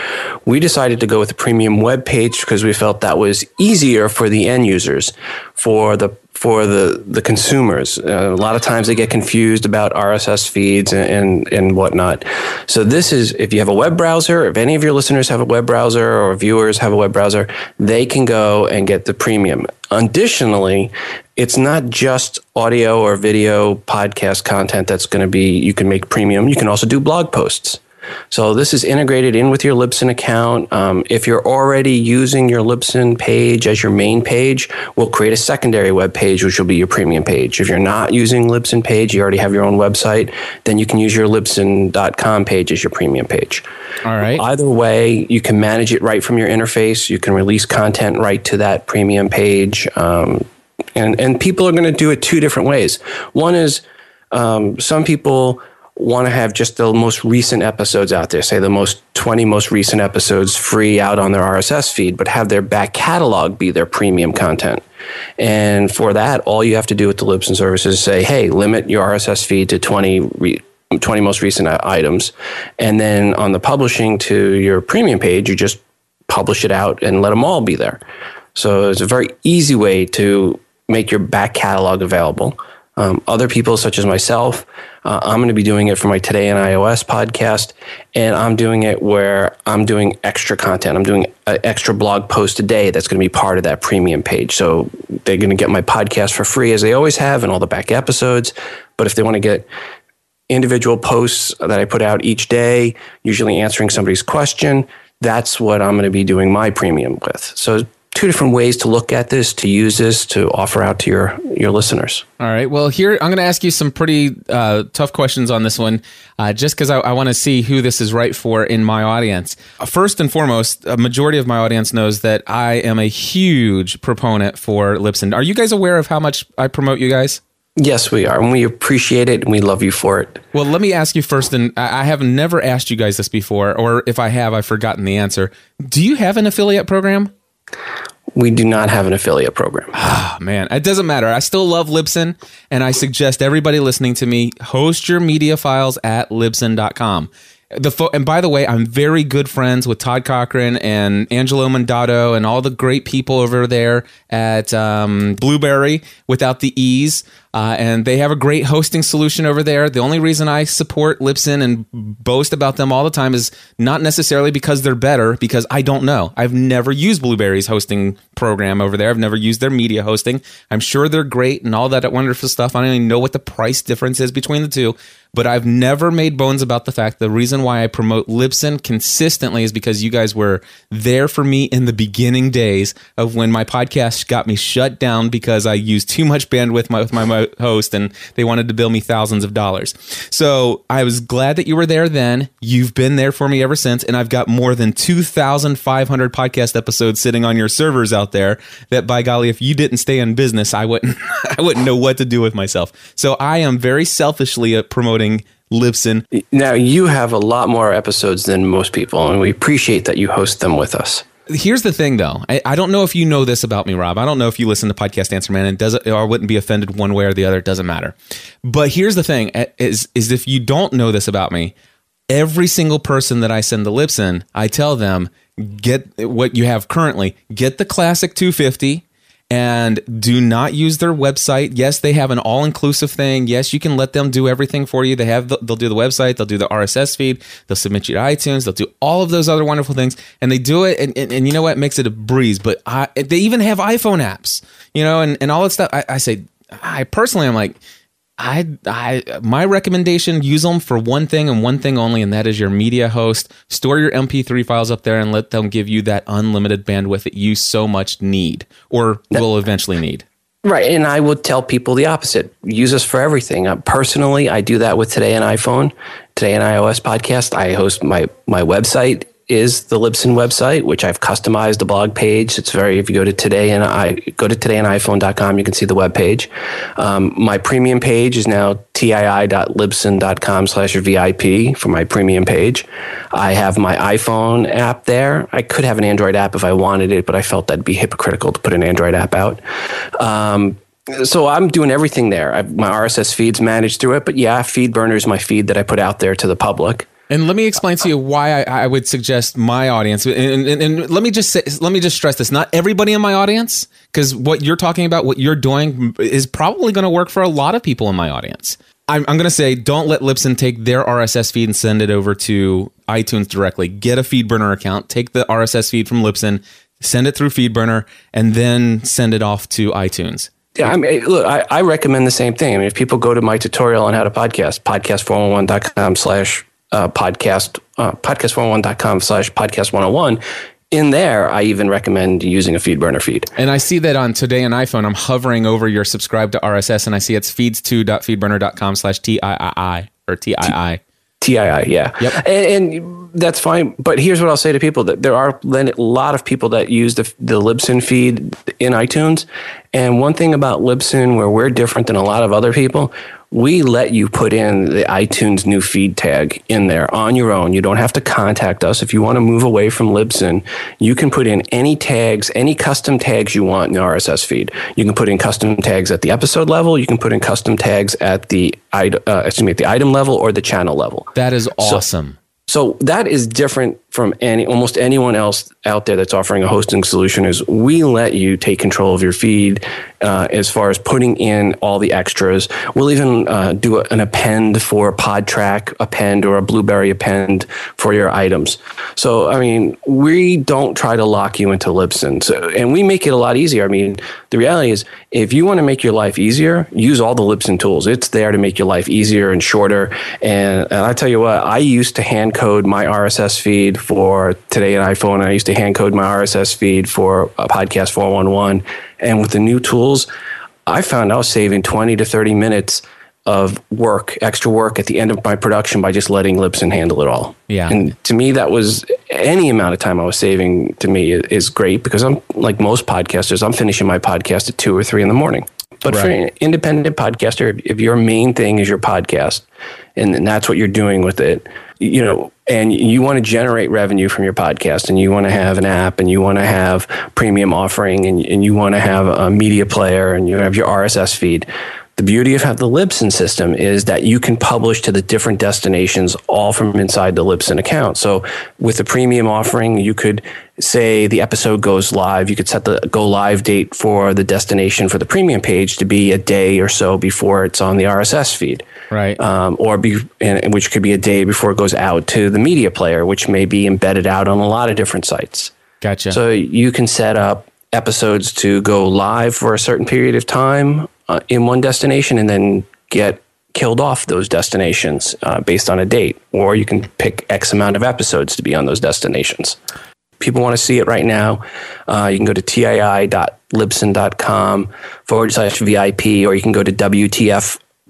I: We decided to go with a premium web page because we felt that was easier for the end users, for the for the the consumers. Uh, a lot of times they get confused about RSS feeds and, and, and whatnot. So this is if you have a web browser, if any of your listeners have a web browser or viewers have a web browser, they can go and get the premium. Additionally, it's not just audio or video podcast content that's going to be you can make premium. You can also do blog posts. So this is integrated in with your Libsyn account. Um, if you're already using your Libsyn page as your main page, we'll create a secondary web page, which will be your premium page. If you're not using Libsyn page, you already have your own website, then you can use your Libsyn.com page as your premium page.
A: All right.
I: Either way, you can manage it right from your interface. You can release content right to that premium page. Um, and, and people are going to do it two different ways. One is um, some people want to have just the most recent episodes out there, say the most 20 most recent episodes free out on their RSS feed, but have their back catalog be their premium content. And for that, all you have to do with the Libsyn service is say, hey, limit your RSS feed to 20 re- 20 most recent items. And then on the publishing to your premium page, you just publish it out and let them all be there. So it's a very easy way to make your back catalog available. Um, other people, such as myself, uh, I'm going to be doing it for my Today in iOS podcast, and I'm doing it where I'm doing extra content. I'm doing an extra blog post a day that's going to be part of that premium page. So they're going to get my podcast for free, as they always have, and all the back episodes. But if they want to get individual posts that I put out each day, usually answering somebody's question, that's what I'm going to be doing my premium with. So two different ways to look at this, to use this, to offer out to your your listeners.
A: All right. Well, here I'm going to ask you some pretty uh, tough questions on this one, uh, just because I, I want to see who this is right for in my audience. Uh, first and foremost, a majority of my audience knows that I am a huge proponent for Libsyn. Are you guys aware of how much I promote you guys?
I: Yes, we are, and we appreciate it, and we love you for it.
A: Well, let me ask you first, and I have never asked you guys this before, or if I have, I've forgotten the answer. Do you have an affiliate program?
I: We do not have an affiliate program.
A: Ah, man, it doesn't matter. I still love Libsyn, and I suggest everybody listening to me host your media files at libsyn.com. The fo- and by the way, I'm very good friends with Todd Cochran and Angelo Mandato and all the great people over there at um, Blubrry without the E's. Uh, and they have a great hosting solution over there. The only reason I support Libsyn and boast about them all the time is not necessarily because they're better, because I don't know. I've never used Blubrry's hosting program over there. I've never used their media hosting. I'm sure they're great and all that wonderful stuff. I don't even know what the price difference is between the two, but I've never made bones about the fact the reason why I promote Libsyn consistently is because you guys were there for me in the beginning days of when my podcast got me shut down because I used too much bandwidth with my, my host and they wanted to bill me thousands of dollars. So I was glad that you were there then. You've been there for me ever since. And I've got more than 2,500 podcast episodes sitting on your servers out there that by golly, if you didn't stay in business, I wouldn't, I wouldn't know what to do with myself. So I am very selfishly uh, promoting Libsyn.
I: Now, you have a lot more episodes than most people, and we appreciate that you host them with us.
A: Here's the thing, though. I, I, don't know if you know this about me, Rob. I don't know if you listen to Podcast Answer Man and does it or wouldn't be offended one way or the other. It doesn't matter. But here's the thing: eh, is is if you don't know this about me, every single person that I send the Libsyn, I tell them get what you have currently. Get the classic 250 and do not use their website. Yes, they have an all-inclusive thing. Yes, you can let them do everything for you. They have the, they'll do the website, they'll do the RSS feed, they'll submit you to iTunes, they'll do all of those other wonderful things, and they do it. And, and, and you know what makes it a breeze? But I, they even have iPhone apps, you know, and, and all that stuff. I, I say, I personally, I'm like I, I, my recommendation: use them for one thing and one thing only, and that is your media host. Store your MP3 files up there and let them give you that unlimited bandwidth that you so much need, or will eventually need.
I: Right, and I would tell people the opposite: use us for everything. Uh, personally, I do that with Today in iPhone, Today in iOS podcast. I host my my website is the Libsyn website, which I've customized a blog page. It's very, if you go to today and I go to todayiniphone.com, you can see the web page. Um, my premium page is now tii.libsyn.com slash VIP for my premium page. I have my iPhone app there. I could have an Android app if I wanted it, but I felt that'd be hypocritical to put an Android app out. Um, so I'm doing everything there. I, my RSS feed's managed through it, but yeah, FeedBurner is my feed that I put out there to the public.
A: And let me explain to you why I, I would suggest my audience. And, and, and, let me just say, let me just stress this: not everybody in my audience, because what you're talking about, what you're doing, is probably going to work for a lot of people in my audience. I'm, I'm going to say, don't let Libsyn take their RSS feed and send it over to iTunes directly. Get a FeedBurner account, take the RSS feed from Libsyn, send it through FeedBurner, and then send it off to iTunes.
I: Yeah, I mean, look, I, I recommend the same thing. I mean, if people go to my tutorial on how to podcast, podcast411.com slash uh, podcast uh, podcast101.com slash podcast 101, in there, I even recommend using a FeedBurner feed.
A: And I see that on today on iPhone, I'm hovering over your subscribe to RSS and I see it's feeds2.feedburner.com slash TIII or TII.
I: TII, yeah.
A: Yep.
I: And, and that's fine. But here's what I'll say to people that there are then a lot of people that use the, the Libsyn feed in iTunes. And one thing about Libsyn, where we're different than a lot of other people, we let you put in the iTunes new feed tag in there on your own. You don't have to contact us. If you want to move away from Libsyn, you can put in any tags, any custom tags you want in the RSS feed. You can put in custom tags at the episode level. You can put in custom tags at the uh, excuse me, at the item level or the channel level.
A: That is awesome.
I: So, so that is different from any almost anyone else out there that's offering a hosting solution is we let you take control of your feed uh, as far as putting in all the extras. We'll even uh, do a, an append for a Podtrac append or a Blubrry append for your items. So i mean we don't try to lock you into libsyn. So, and we make it a lot easier. I mean the reality is if you want to make your life easier use all the libsyn tools. It's there to make your life easier and shorter. And, and i tell you what i used to hand code my rss feed for Today in iPhone. I used to hand code my RSS feed for a podcast 411. And with the new tools, I found I was saving 20 to 30 minutes of work, extra work at the end of my production by just letting Libsyn handle it all.
A: Yeah.
I: And to me, that was any amount of time I was saving to me is great because I'm like most podcasters, I'm finishing my podcast at two or three in the morning. But right. for an independent podcaster, if your main thing is your podcast and that's what you're doing with it, you know, and you want to generate revenue from your podcast and you want to have an app and you want to have premium offering and, and you want to have a media player and you have your RSS feed. The beauty of the Libsyn system is that you can publish to the different destinations all from inside the Libsyn account. So with the premium offering, you could say the episode goes live, you could set the go live date for the destination for the premium page to be a day or so before it's on the RSS feed.
A: Right.
I: Um, or be, which could be a day before it goes out to the media player, which may be embedded out on a lot of different sites.
A: Gotcha.
I: So you can set up episodes to go live for a certain period of time uh, in one destination and then get killed off those destinations uh, based on a date, or you can pick X amount of episodes to be on those destinations. People want to see it right now. Uh, you can go to tii.libsyn.com forward slash VIP, or you can go to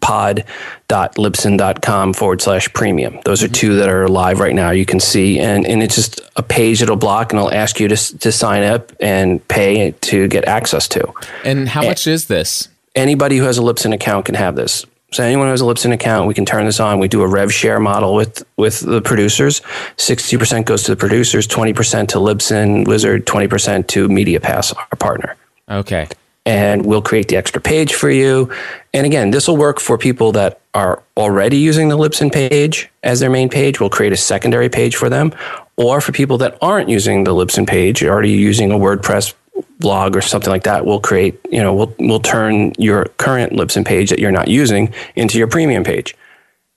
I: WTFpod.libsyn.com forward slash premium. Those are two that are live right now. You can see, and, and it's just a page it'll block and it'll ask you to, to sign up and pay to get access to.
A: And how much and, is this?
I: anybody who has a Libsyn account can have this. So anyone who has a Libsyn account, we can turn this on. We do a rev share model with with the producers. Sixty percent goes to the producers, twenty percent to Libsyn Wizard, twenty percent to MediaPass, our partner.
A: Okay.
I: And we'll create the extra page for you. And again, this will work for people that are already using the Libsyn page as their main page. We'll create a secondary page for them. Or for people that aren't using the Libsyn page, already using a WordPress blog or something like that, we'll create, you know, we'll, we'll turn your current Libsyn page that you're not using into your premium page.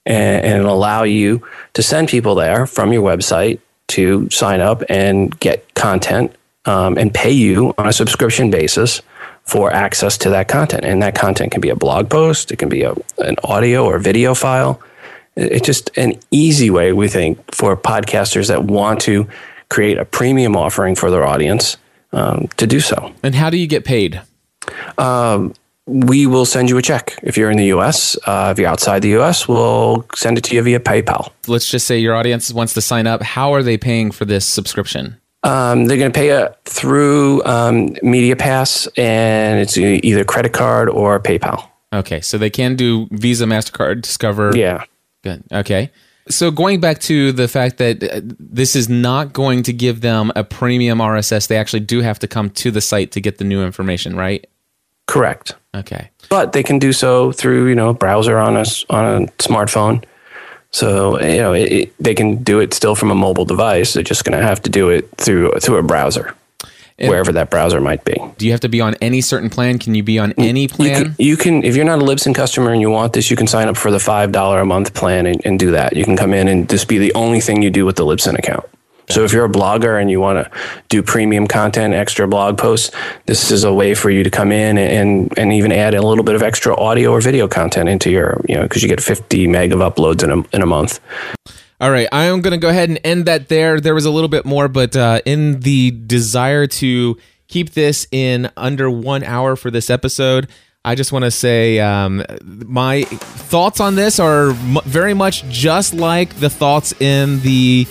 I: And, and it'll allow you to send people there from your website to sign up and get content um, and pay you on a subscription basis for access to that content. And that content can be a blog post, it can be a, an audio or video file. It's just an easy way, we think, for podcasters that want to create a premium offering for their audience um, to do so.
A: And how do you get paid?
I: Um, we will send you a check. If you're in the US, uh, if you're outside the US, we'll send it to you via PayPal.
A: Let's just say your audience wants to sign up. How are they paying for this subscription?
I: Um, they're going to pay it through um, Media Pass, and it's either credit card or PayPal.
A: Okay, so they can do Visa, Mastercard, Discover.
I: Yeah.
A: Good. Okay. So going back to the fact that uh, this is not going to give them a premium RSS, they actually do have to come to the site to get the new information, right?
I: Correct.
A: Okay.
I: But they can do so through you know browser on a on a smartphone. So you know it, it, they can do it still from a mobile device. They're just going to have to do it through through a browser. And wherever that browser might be.
A: Do you have to be on any certain plan? Can you be on any plan?
I: You can, you can if you're not a Libsyn customer and you want this, you can sign up for the five dollar a month plan and, and, do that. You can come in and this be the only thing you do with the Libsyn account. So if you're a blogger and you want to do premium content, extra blog posts, this is a way for you to come in and and even add a little bit of extra audio or video content into your, you know, because you get 50 meg of uploads in a, in a month.
A: All right, I am going to go ahead and end that there. There was a little bit more, but uh, in the desire to keep this in under one hour for this episode, I just want to say um, my thoughts on this are m- very much just like the thoughts in the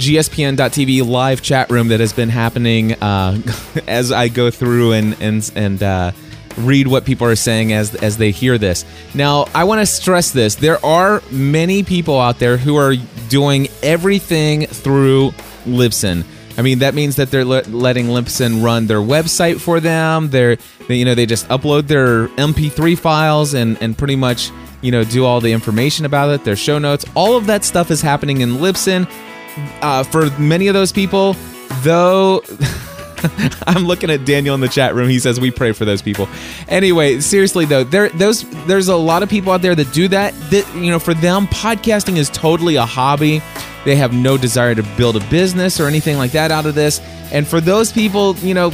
A: GSPN.TV live chat room that has been happening uh, as I go through and and and. Uh, read what people are saying as as they hear this. Now, I want to stress this. There are many people out there who are doing everything through Libsyn. I mean, that means that they're le- letting Libsyn run their website for them. They're, they, you know, they just upload their MP3 files and and pretty much, you know, do all the information about it, their show notes. All of that stuff is happening in Libsyn. Uh, for many of those people, though. I'm looking at Daniel in the chat room. He says we pray for those people. Anyway, seriously though, there those there's a lot of people out there that do that. That you know, for them, podcasting is totally a hobby. They have no desire to build a business or anything like that out of this. And for those people, you know,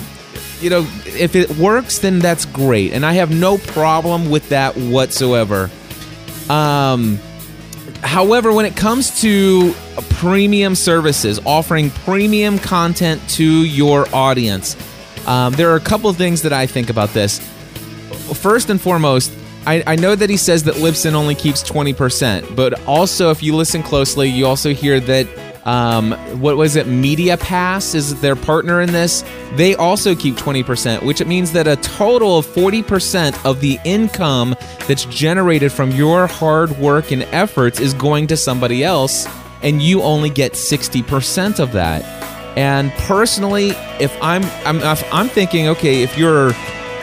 A: you know, if it works, then that's great, and I have no problem with that whatsoever. Um, however, when it comes to premium services, offering premium content to your audience, um, there are a couple of things that I think about this. First and foremost, I, I know that he says that Libsyn only keeps 20%, but also, if you listen closely, you also hear that um, what was it? Media Pass is their partner in this. They also keep 20%, which it means that a total of 40% of the income that's generated from your hard work and efforts is going to somebody else, and you only get 60% of that. And personally, if I'm I'm if I'm thinking, okay, if you're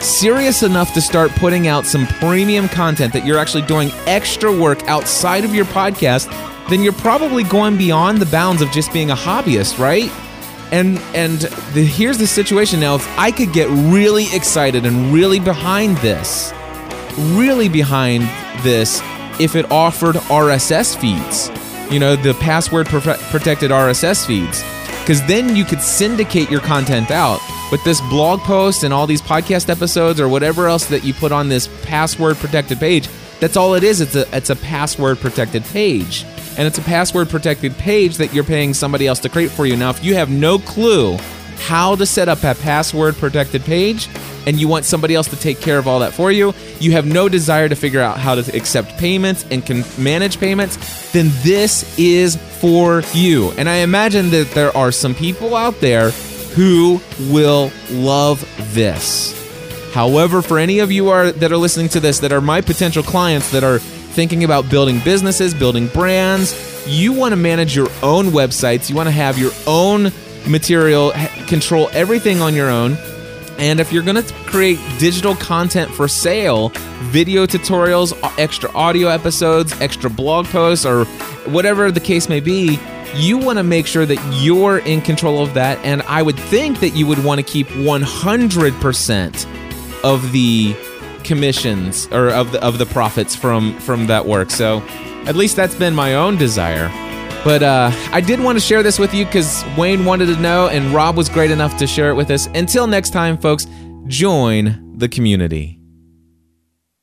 A: serious enough to start putting out some premium content that you're actually doing extra work outside of your podcast, then you're probably going beyond the bounds of just being a hobbyist, right? And and the, here's the situation now. If I could get really excited and really behind this, really behind this, if it offered RSS feeds, you know, the password protected RSS feeds, because then you could syndicate your content out. With this blog post and all these podcast episodes or whatever else that you put on this password protected page, that's all it is. It's a it's a password protected page. And it's a password protected page that you're paying somebody else to create for you. Now, if you have no clue how to set up a password protected page and you want somebody else to take care of all that for you, you have no desire to figure out how to accept payments and can manage payments, then this is for you. And I imagine that there are some people out there who will love this. However, for any of you are that are listening to this that are my potential clients that are thinking about building businesses, building brands, you want to manage your own websites, you want to have your own material, control everything on your own. And if you're going to create digital content for sale, video tutorials, extra audio episodes, extra blog posts, or whatever the case may be, you want to make sure that you're in control of that. And I would think that you would want to keep 100% of the commissions or of the of the profits from from that work. So at least that's been my own desire. But uh, I did want to share this with you because Wayne wanted to know, and Rob was great enough to share it with us. Until next time, folks, join the community.